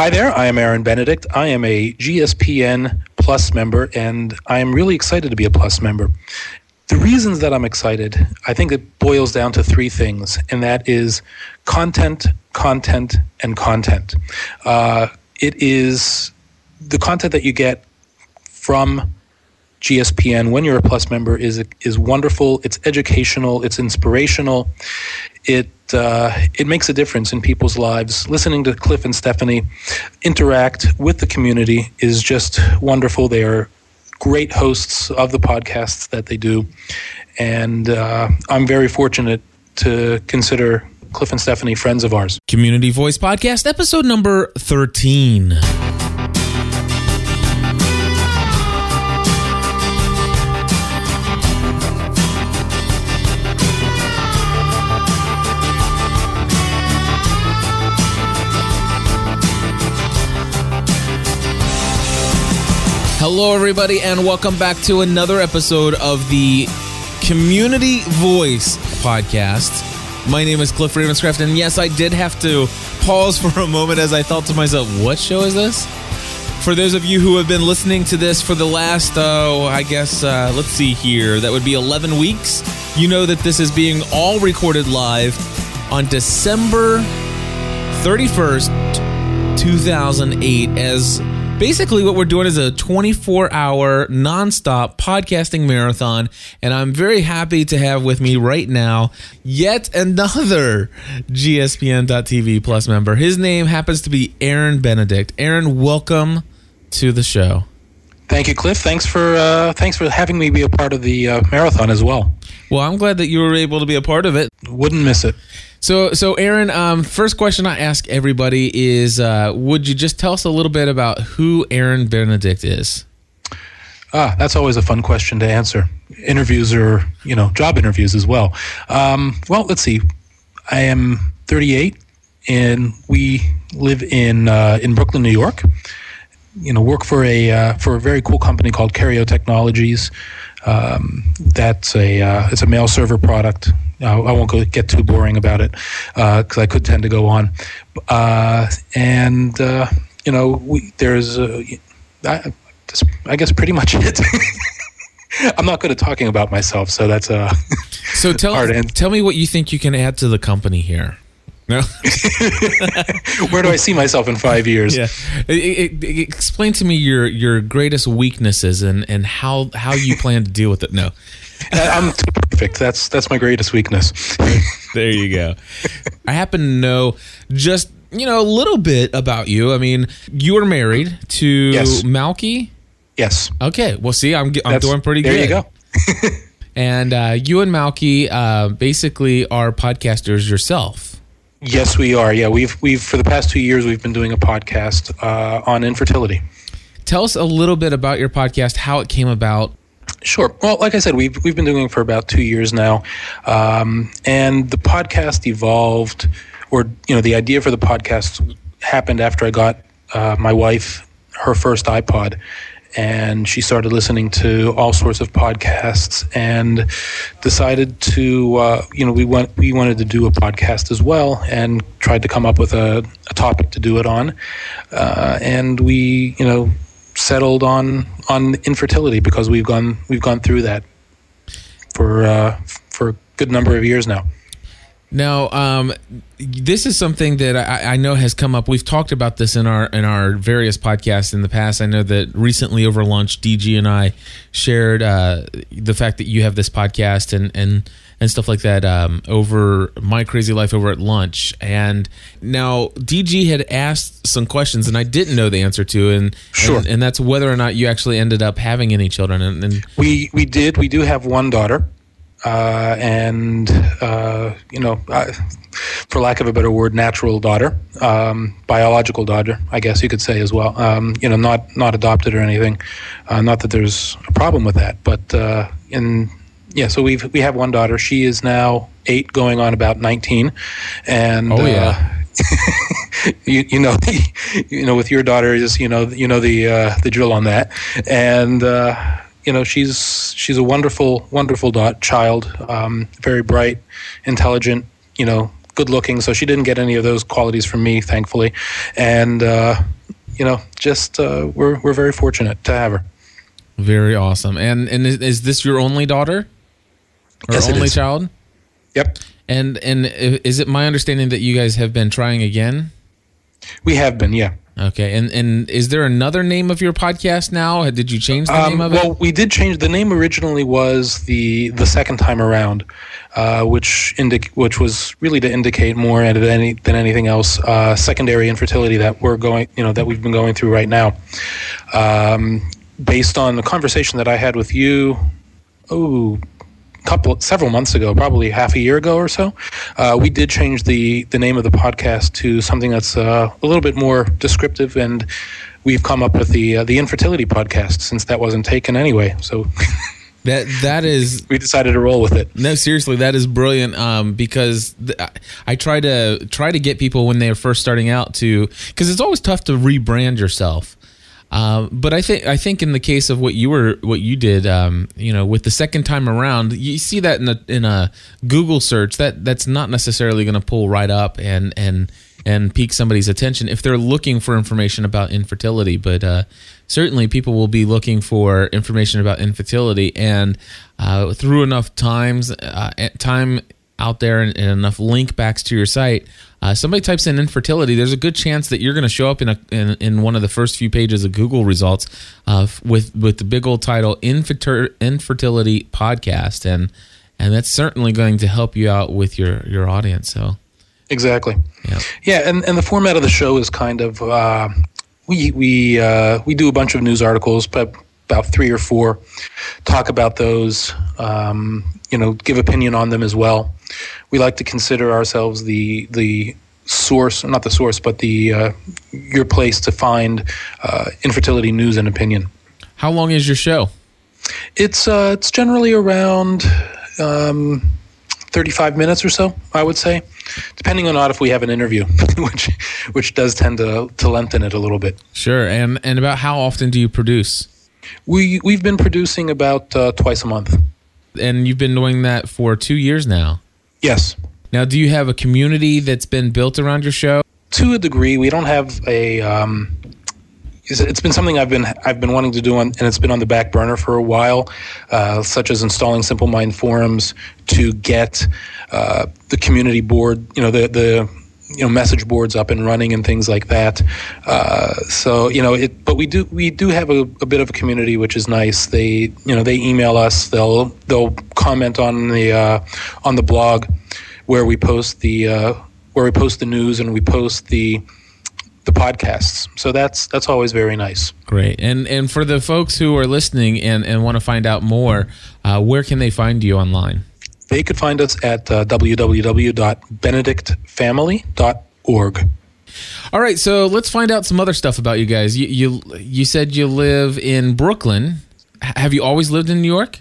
Hi there, I am Aaron Benedict. I am a GSPN Plus member, and I am really excited to be a Plus member. The reasons that I'm excited, I think it boils down to three things, and that is content, content, and content. Uh, it is the content that you get from GSPN when you're a Plus member is is wonderful. It's educational. It's inspirational. It uh, it makes a difference in people's lives. Listening to Cliff and Stephanie interact with the community is just wonderful. They are great hosts of the podcasts that they do, and uh, I'm very fortunate to consider Cliff and Stephanie friends of ours. Community Voice Podcast, episode number 13. Hello, everybody, and welcome back to another episode of the Community Voice podcast. My name is Cliff Ravenscraft, and yes, I did have to pause for a moment as I thought to myself, what show is this? For those of you who have been listening to this for the last, oh, I guess, uh, let's see here, that would be 11 weeks, you know that this is being all recorded live on December 31st, 2008, as basically what we're doing is a 24 hour nonstop podcasting marathon and i'm very happy to have with me right now yet another gspn.tv plus member his name happens to be aaron benedict aaron welcome to the show Thank you, Cliff. Thanks for uh, thanks for having me be a part of the uh, marathon as well. Well i'm glad that you were able to be a part of it Wouldn't miss it. So, so Aaron, um, first question I ask everybody is, uh, would you just tell us a little bit about who Aaron Benedict is? Ah, that's always a fun question to answer. Interviews or you know job interviews as well. Um, well, let's see. I am 38, and we live in uh, in Brooklyn, New York. You know, work for a uh, for a very cool company called Kerio Technologies. Um, that's a uh, it's a mail server product. Uh, I won't go get too boring about it because I could tend to go on. Uh, and uh, you know, we, there's uh, I, I guess pretty much it. I'm not good at talking about myself, so that's a So tell Hard end. tell me what you think you can add to the company here. No, where do I see myself in five years? yeah. I- I- I- explain to me your your greatest weaknesses and and how how you plan to deal with it. No, I- I'm too perfect. That's that's my greatest weakness. there you go. I happen to know just you know a little bit about you. I mean, you were married to Yes. Malky. yes, Okay, well, see, I'm I'm that's, doing pretty there good. There you go. And uh, you and Malky uh, basically are podcasters yourself. Yes, we are. Yeah, we've we've for the past two years we've been doing a podcast uh, on infertility. Tell us a little bit about your podcast, how it came about. Sure. Well, like I said, we've we've been doing it for about two years now, um, and the podcast evolved, or you know, the idea for the podcast happened after I got uh, my wife her first iPod, and she started listening to all sorts of podcasts, and decided to uh, you know we want we wanted to do a podcast as well, and tried to come up with a, a topic to do it on, uh, and we you know settled on on infertility because we've gone we've gone through that for uh, for a good number of years now. Now, um, this is something that I, I know has come up. We've talked about this in our in our various podcasts in the past. I know that recently over lunch, DG and I shared uh, the fact that you have this podcast and and and stuff like that um, over my crazy life over at lunch. And now DG had asked some questions, and I didn't know the answer to, and Sure. and, and that's whether or not you actually ended up having any children. And, and We we did we do have one daughter, uh, and uh, you know, uh, for lack of a better word, natural daughter, um, biological daughter, I guess you could say as well. Um, you know, not not adopted or anything. Uh, not that there's a problem with that, but uh, in yeah, so we've we have one daughter. She is now eight, going on about nineteen, and Oh, yeah. uh, you, you know you know with your daughter is you know you know the uh, the drill on that and uh, you know she's she's a wonderful wonderful dot child um, very bright intelligent you know good looking, so she didn't get any of those qualities from me, thankfully. And uh, you know, just uh, we're we're very fortunate to have her. Very awesome. And and is, is this your only daughter? Or Yes, only child? Yep, And and is it my understanding that you guys have been trying again? we have been. Yeah. Okay. And and is there another name of your podcast now? Did you change the Um, name of well, it? Well, we did change the name. Originally, was the the second time around, uh, which indic- which was really to indicate more than any than anything else uh, secondary infertility that we're going you know that we've been going through right now. Um, based on the conversation that I had with you, oh, couple several months ago, probably half a year ago or so, uh, we did change the the name of the podcast to something that's uh, a little bit more descriptive, and we've come up with the uh, the infertility podcast since that wasn't taken anyway. So That that is we decided to roll with it. No, seriously, that is brilliant. Um, because th- I- I try to try to get people when they are first starting out to because it's always tough to rebrand yourself. Um, but I think I think in the case of what you were what you did, um, you know, with the second time around, you see that in a in a Google search that that's not necessarily going to pull right up and and and pique somebody's attention if they're looking for information about infertility. But uh, certainly, people will be looking for information about infertility, and uh, through enough times uh, time out there and, and enough link backs to your site, uh, somebody types in infertility, there's a good chance that you're going to show up in, a, in in one of the first few pages of Google results uh, with with the big old title infertility podcast, and and that's certainly going to help you out with your your audience. So Exactly. yeah, Yeah, and, and the format of the show is kind of uh, we we uh, we do a bunch of news articles, but about three or four, talk about those. Um, you know, give opinion on them as well. We like to consider ourselves the the source, not the source, but the uh, your place to find uh, infertility news and opinion. how long is your show? It's uh, it's generally around um, 35 minutes or so, I would say, depending on not if we have an interview, which which does tend to to lengthen it a little bit. Sure, and and about how often do you produce? We we've been producing about uh, twice a month. And you've been doing that for two years now. Yes, Now, do you have a community that's been built around your show? to a degree. We don't have a. Um, it's- it's been something I've been I've been wanting to do, on, and it's been on the back burner for a while, uh, such as installing Simple Mind forums to get uh, the community board, you know, the the you know message boards up and running and things like that. Uh, so you know, it. But we do we do have a, a bit of a community, which is nice. They you know they email us. They'll they'll comment on the uh, on the blog where we post the uh, where we post the news and we post the the podcasts. So that's that's always very nice. Great. And and for the folks who are listening and, and want to find out more, uh, where can they find you online? They could find us at uh, www.benedictfamily.org. All right, so let's find out some other stuff about you guys. You you, you said you live in Brooklyn. H- have you always lived in New York?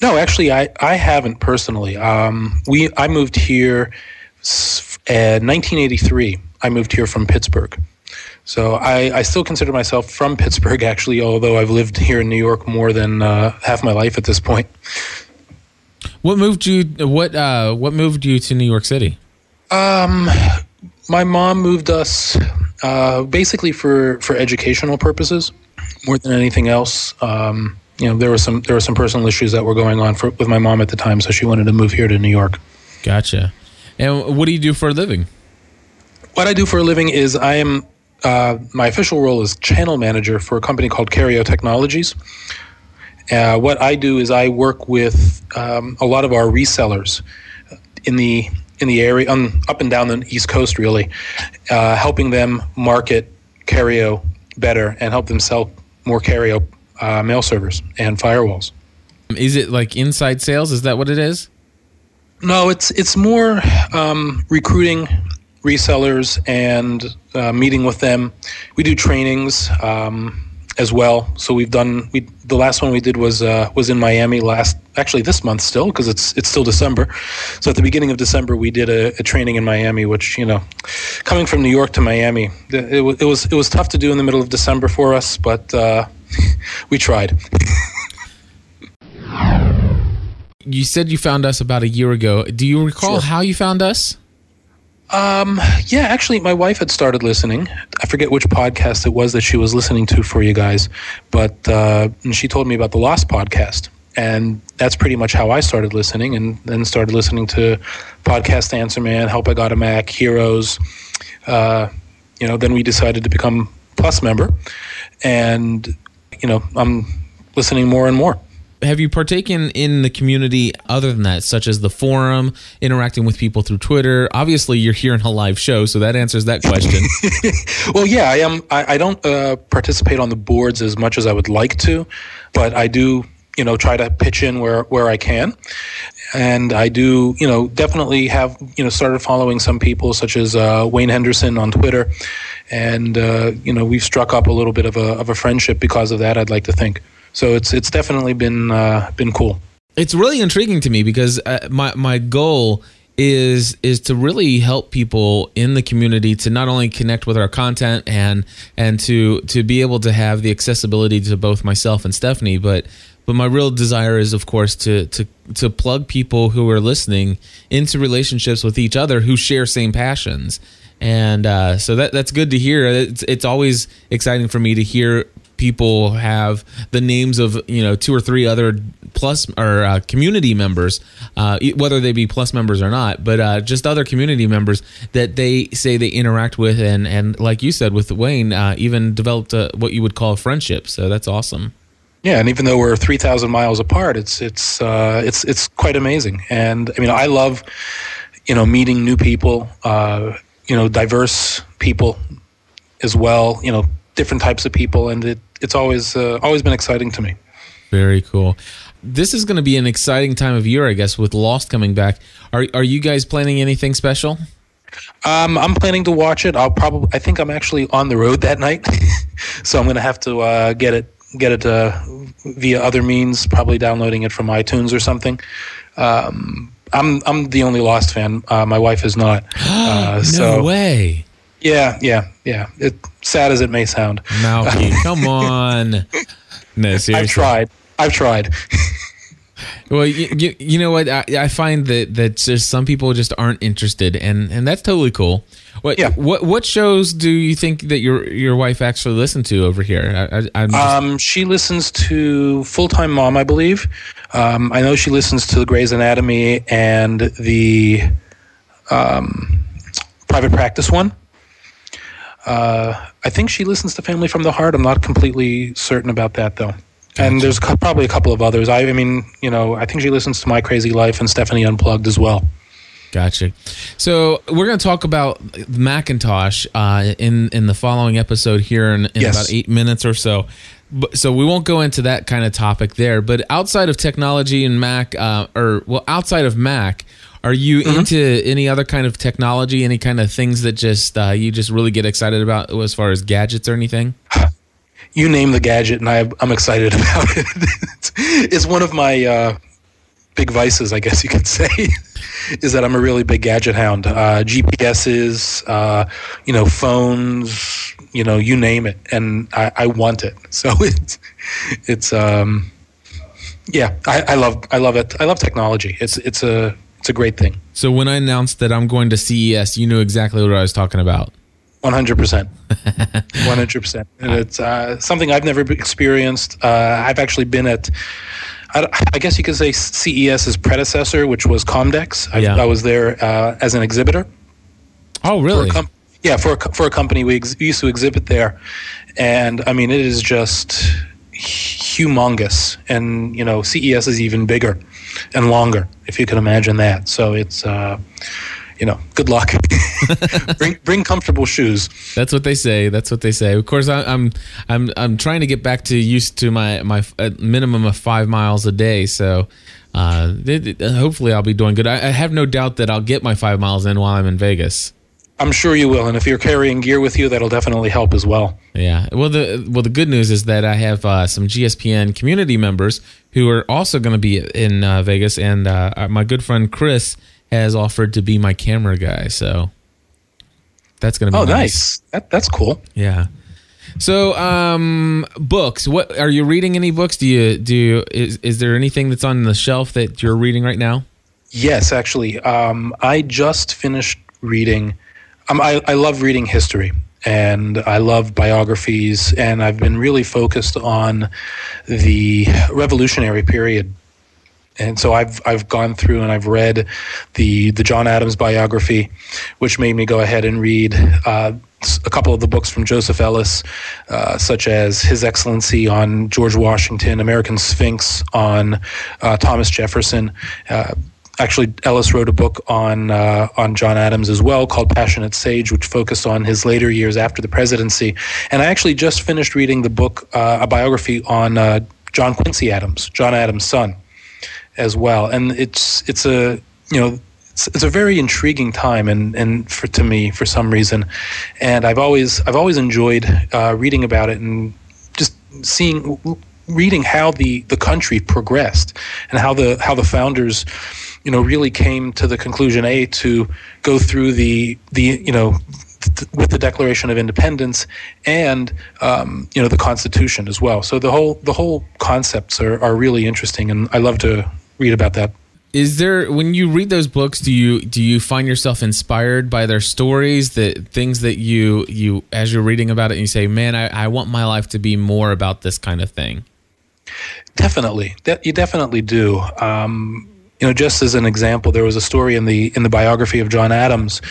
No, actually, I, I haven't personally. Um, we I moved here uh, 1983. I moved here from Pittsburgh. So I, I still consider myself from Pittsburgh, actually, although I've lived here in New York more than uh, half my life at this point. What moved you what uh what moved you to New York City? Um, my mom moved us uh, basically for, for educational purposes more than anything else. Um, you know, there were some there were some personal issues that were going on for, with my mom at the time, so she wanted to move here to New York. Gotcha. And what do you do for a living? What I do for a living is I am uh, my official role is channel manager for a company called Kerio Technologies. Uh, what I do is I work with um, a lot of our resellers in the in the area, um, up and down the East Coast, really, uh, helping them market Kerio better and help them sell more Kerio uh, mail servers and firewalls. Is it like inside sales? Is that what it is? No, it's it's more um, recruiting resellers and uh, meeting with them. We do trainings um, as well. So we've done we the last one we did was uh, was in Miami last actually this month still because it's it's still December. So at the beginning of December we did a, a training in Miami, which you know, coming from New York to Miami, it, it, was it was it was tough to do in the middle of December for us, but uh, we tried. You said you found us about a year ago. Do you recall Sure. how you found us? Um, yeah, actually, my wife had started listening. I forget which podcast it was that she was listening to for you guys, but uh, she told me about the Lost podcast, and that's pretty much how I started listening, and then started listening to podcast Answer Man, Help I Got a Mac, Heroes. Uh, you know, then we decided to become Plus member, and you know, I'm listening more and more have you partaken in the community other than that, such as the forum, interacting with people through Twitter? Obviously, you're here in a live show, so that answers that question. well, yeah, I am. I, I don't uh, participate on the boards as much as I would like to, but I do, you know, try to pitch in where where I can, and I do, you know, definitely have, you know, started following some people such as uh, Wayne Henderson on Twitter, and uh, you know, we've struck up a little bit of a of a friendship because of that. I'd like to think. So it's it's definitely been uh, been cool. It's really intriguing to me because uh, my my goal is is to really help people in the community to not only connect with our content and and to to be able to have the accessibility to both myself and Stephanie, but but my real desire is of course to to to plug people who are listening into relationships with each other who share same passions and uh, so that that's good to hear. It's it's always exciting for me to hear people have the names of you know two or three other plus or uh, community members, uh, whether they be plus members or not, but uh, just other community members that they say they interact with, and and like you said with Wayne, uh, even developed a, what you would call a friendship. So that's awesome. Yeah, and even though we're three thousand miles apart, it's it's uh, it's it's quite amazing. And I mean, I love you know meeting new people, uh, you know, diverse people as well. You know, different types of people, and it, it's always uh, always been exciting to me. Very cool. This is going to be an exciting time of year, I guess, with Lost coming back. Are are you guys planning anything special? Um, I'm planning to watch it. I'll probably. I think I'm actually on the road that night, so I'm going to have to uh, get it get it uh, via other means, probably downloading it from iTunes or something. Um, I'm I'm the only Lost fan. Uh, my wife is not. Uh, no so, way. Yeah, yeah, yeah. It, sad as it may sound. Malky, come on. No, seriously. I've tried. I've tried. well, you, you, you, know what? I, I find that that just some people just aren't interested, and and that's totally cool. What yeah. what what shows do you think that your your wife actually listens to over here? I, just... um, she listens to Full Time Mom, I believe. Um, I know she listens to the Grey's Anatomy and the um, Private Practice one. Uh, I think she listens to Family from the Heart. I'm not completely certain about that though. Gotcha. And there's probably a couple of others. I, I, mean, you know, I think she listens to My Crazy Life and Stephanie Unplugged as well. Gotcha. So we're going to talk about Macintosh uh, in in the following episode here in, in yes. about eight minutes or so. But, so we won't go into that kind of topic there. But outside of technology and Mac, uh, or well, outside of Mac, are you mm-hmm. into any other kind of technology? Any kind of things that just uh, you just really get excited about as far as gadgets or anything? You name the gadget, and I, am excited about it. it's one of my uh, big vices, I guess you could say, is that I'm a really big gadget hound. Uh, GPSs, uh, you know, phones, you know, you name it, and I, I want it. So it's it's um, yeah, I, I love I love it. I love technology. It's it's a it's a great thing. So when I announced that I'm going to CES, you knew exactly what I was talking about. One hundred percent, one hundred percent, and it's uh, something I've never experienced. Uh, I've actually been at, I, I, guess you could say CES's predecessor, which was Comdex. I, yeah. I was there uh, as an exhibitor. Oh, really? For com- yeah, for a, for a company we ex- used to exhibit there, and I mean it is just humongous, and you know CES is even bigger and longer, if you can imagine that. So it's, uh, you know, good luck. bring bring comfortable shoes. That's what they say. That's what they say. Of course, I, am I'm I'm trying to get back to used to my my minimum of five miles a day. So. Uh, hopefully I'll be doing good. I, I have no doubt that I'll get my five miles in while I'm in Vegas. I'm sure you will, and if you're carrying gear with you, that'll definitely help as well. Yeah. Well, the well the good news is that I have uh, some GSPN community members who are also going to be in uh, Vegas, and uh, my good friend Chris has offered to be my camera guy. So that's going to be oh nice. nice. That, that's cool. Yeah. So, um, books. What are you reading? Any books? Do you do? You, is is there anything that's on the shelf that you're reading right now? Yes, actually. Um, I just finished reading um, I, I love reading history and I love biographies, and I've been really focused on the revolutionary period. And so I've I've gone through and I've read the the John Adams biography, which made me go ahead and read uh, a couple of the books from Joseph Ellis, uh, such as His Excellency on George Washington, American Sphinx on uh, Thomas Jefferson. Actually, Ellis wrote a book on uh, on John Adams as well called Passionate Sage, which focused on his later years after the presidency. And I actually just finished reading the book, uh, a biography on uh, John Quincy Adams, John Adams' son, as well. And it's it's a you know it's, it's a very intriguing time and and for to me for some reason and i've always i've always enjoyed uh, reading about it and just seeing reading how the the country progressed and how the how the founders you know really came to the conclusion a to go through the the you know th- with the Declaration of Independence and um, you know the Constitution as well. So the whole the whole concepts are, are really interesting, and I love to read about that. Is there when you read those books do you do you find yourself inspired by their stories that things that you you as you're reading about it and you say man i, I want my life to be more about this kind of thing definitely. De- you definitely do. Um, you know just as an example there was a story in the in the biography of john adams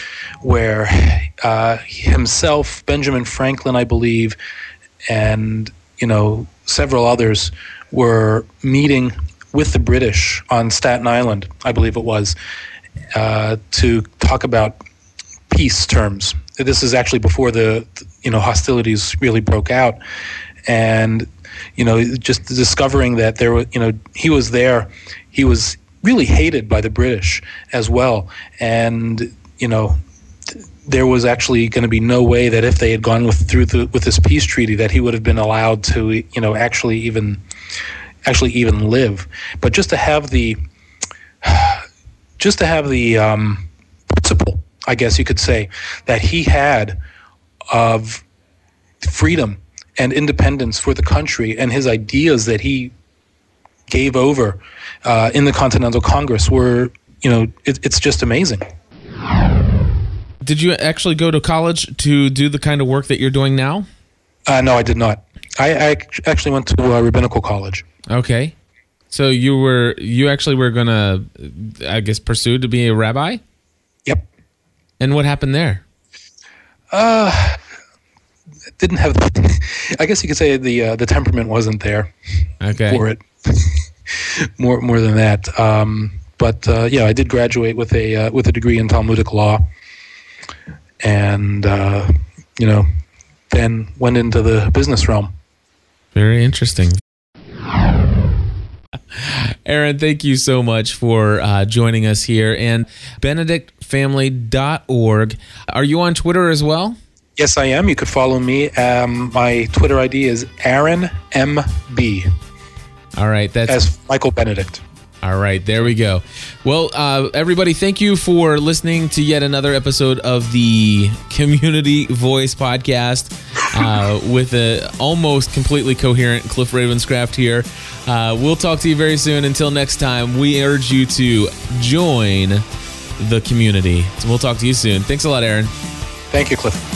where uh, himself benjamin franklin i believe and you know several others were meeting with the British on Staten Island, I believe it was, uh, to talk about peace terms. This is actually before the you know hostilities really broke out, and you know just discovering that there was you know he was there, he was really hated by the British as well, and you know there was actually going to be no way that if they had gone with through the, with this peace treaty that he would have been allowed to you know actually even actually even live. But just to have the just to have the um, principle, I guess you could say, that he had of freedom and independence for the country, and his ideas that he gave over uh, in the Continental Congress were, you know, it, it's just amazing. Did you actually go to college to do the kind of work that you're doing now? Uh, no, I did not. I, I actually went to uh, rabbinical college. Okay. So you were you actually were gonna, I guess, pursue to be a rabbi. Yep. And what happened there? Uh, didn't have. I guess you could say the uh, the temperament wasn't there. Okay. For it. more more than that. Um, but uh, yeah, I did graduate with a uh, with a degree in Talmudic law, and uh, you know, then went into the business realm. Very interesting. Aaron, thank you so much for uh, joining us here. And benedictfamily.org. Are you on Twitter as well? Yes, I am. You could follow me. Um, my Twitter ID is Aaron MB. All right. That's as Michael Benedict. All right, there we go. Well, uh, everybody, thank you for listening to yet another episode of the Community Voice Podcast uh, with a almost completely coherent Cliff Ravenscraft here. Uh, we'll talk to you very soon. Until next time, we urge you to join the community. So we'll talk to you soon. Thanks a lot, Aaron. Thank you, Cliff.